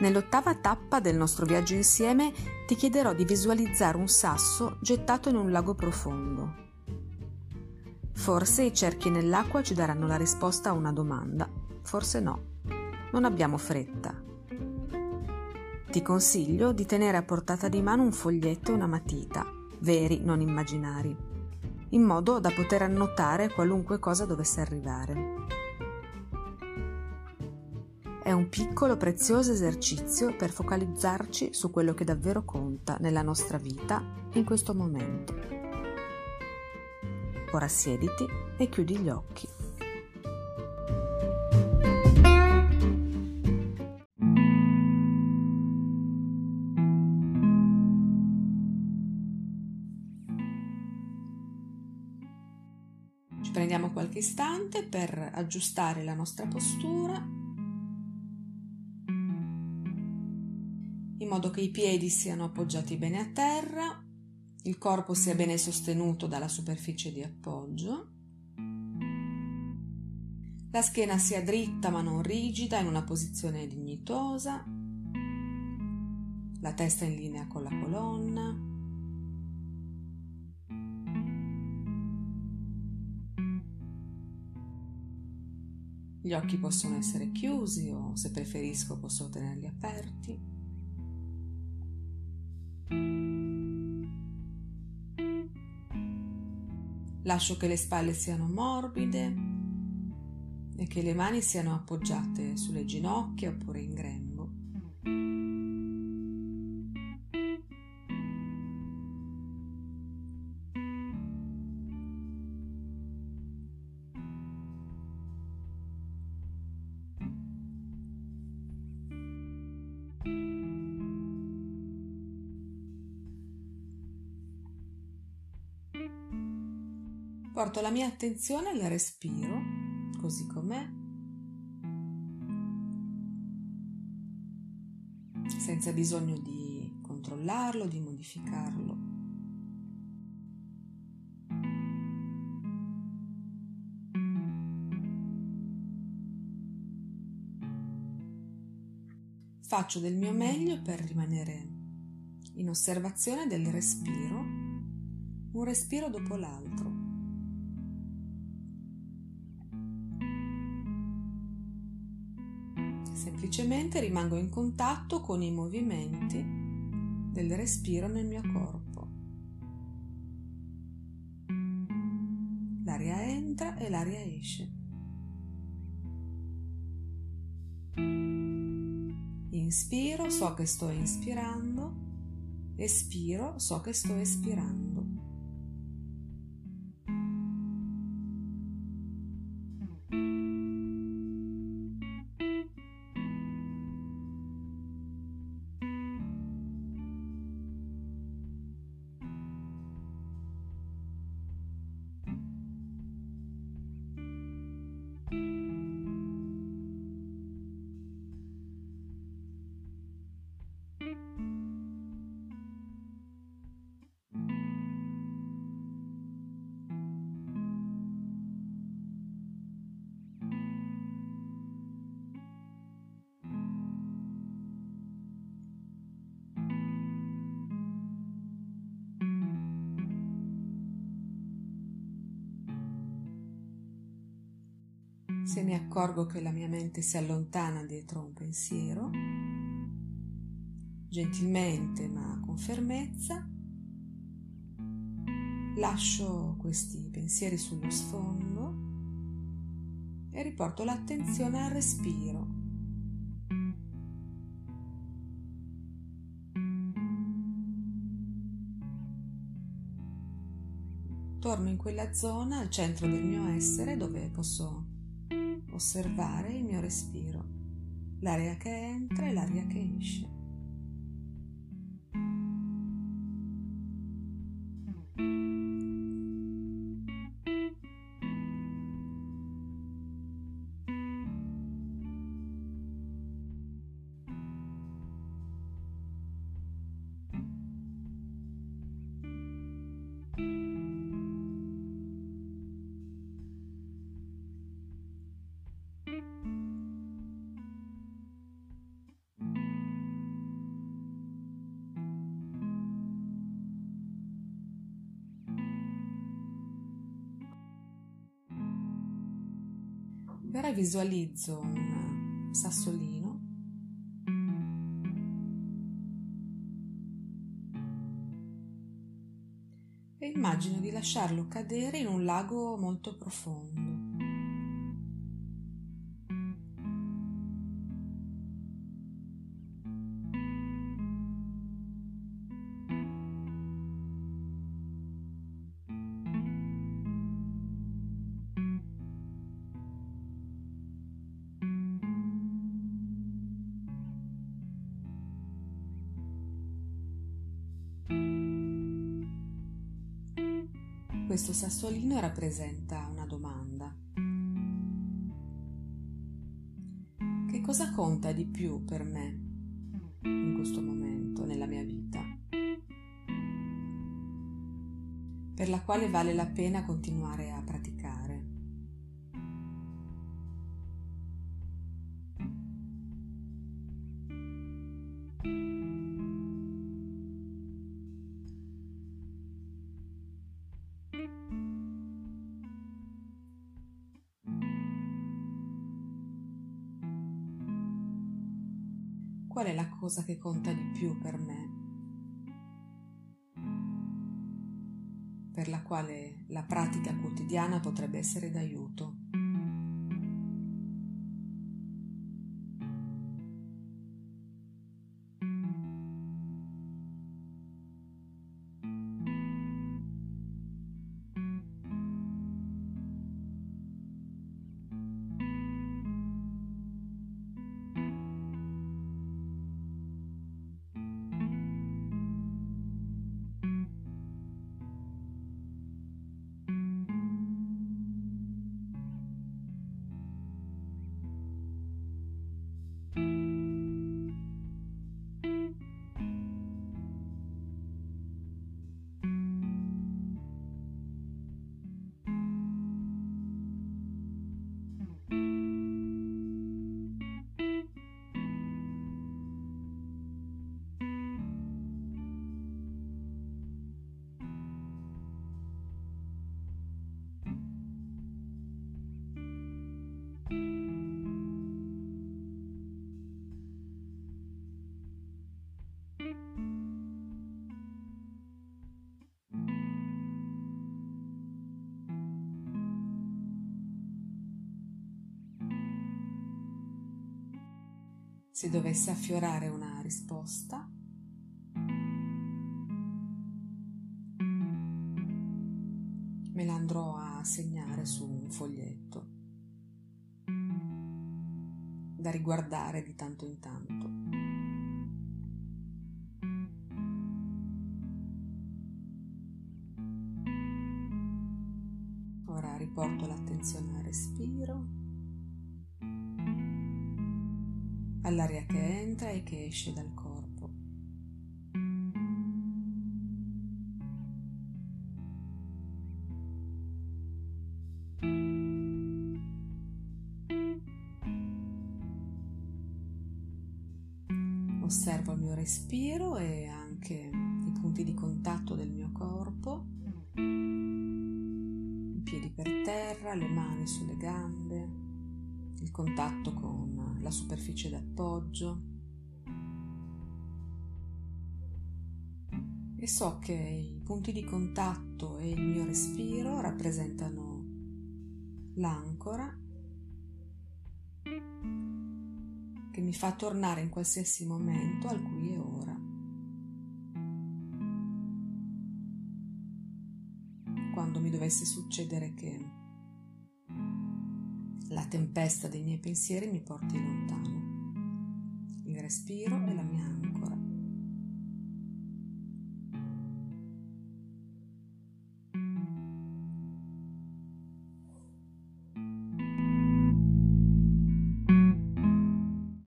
Nell'ottava tappa del nostro viaggio insieme ti chiederò di visualizzare un sasso gettato in un lago profondo. Forse i cerchi nell'acqua ci daranno la risposta a una domanda, forse no. Non abbiamo fretta. Ti consiglio di tenere a portata di mano un foglietto e una matita, veri, non immaginari, in modo da poter annotare qualunque cosa dovesse arrivare. È un piccolo prezioso esercizio per focalizzarci su quello che davvero conta nella nostra vita in questo momento. Ora siediti e chiudi gli occhi. Ci prendiamo qualche istante per aggiustare la nostra postura modo che i piedi siano appoggiati bene a terra, il corpo sia bene sostenuto dalla superficie di appoggio, la schiena sia dritta ma non rigida in una posizione dignitosa, la testa in linea con la colonna. Gli occhi possono essere chiusi o se preferisco posso tenerli aperti. Lascio che le spalle siano morbide e che le mani siano appoggiate sulle ginocchia oppure in grembo. Porto la mia attenzione al respiro, così com'è, senza bisogno di controllarlo, di modificarlo. Faccio del mio meglio per rimanere in osservazione del respiro, un respiro dopo l'altro. Semplicemente rimango in contatto con i movimenti del respiro nel mio corpo. L'aria entra e l'aria esce. Inspiro, so che sto inspirando, espiro, so che sto espirando. Se mi accorgo che la mia mente si allontana dietro un pensiero, gentilmente ma con fermezza, lascio questi pensieri sullo sfondo e riporto l'attenzione al respiro. Torno in quella zona, al centro del mio essere, dove posso osservare il mio respiro, l'aria che entra e l'aria che esce. Ora visualizzo un sassolino e immagino di lasciarlo cadere in un lago molto profondo. Questo sassolino rappresenta una domanda. Che cosa conta di più per me in questo momento nella mia vita? Per la quale vale la pena continuare a praticare. Qual è la cosa che conta di più per me? Per la quale la pratica quotidiana potrebbe essere d'aiuto. Se dovesse affiorare una risposta, me la andrò a segnare su un foglietto da riguardare di tanto in tanto. Entra e che esce dal corpo. Osservo il mio respiro e anche i punti di contatto del mio corpo, i piedi per terra, le mani sulle gambe, il contatto con la superficie d'appoggio. E so che i punti di contatto e il mio respiro rappresentano l'ancora che mi fa tornare in qualsiasi momento al qui e ora. Quando mi dovesse succedere che la tempesta dei miei pensieri mi porti lontano, il respiro e la mia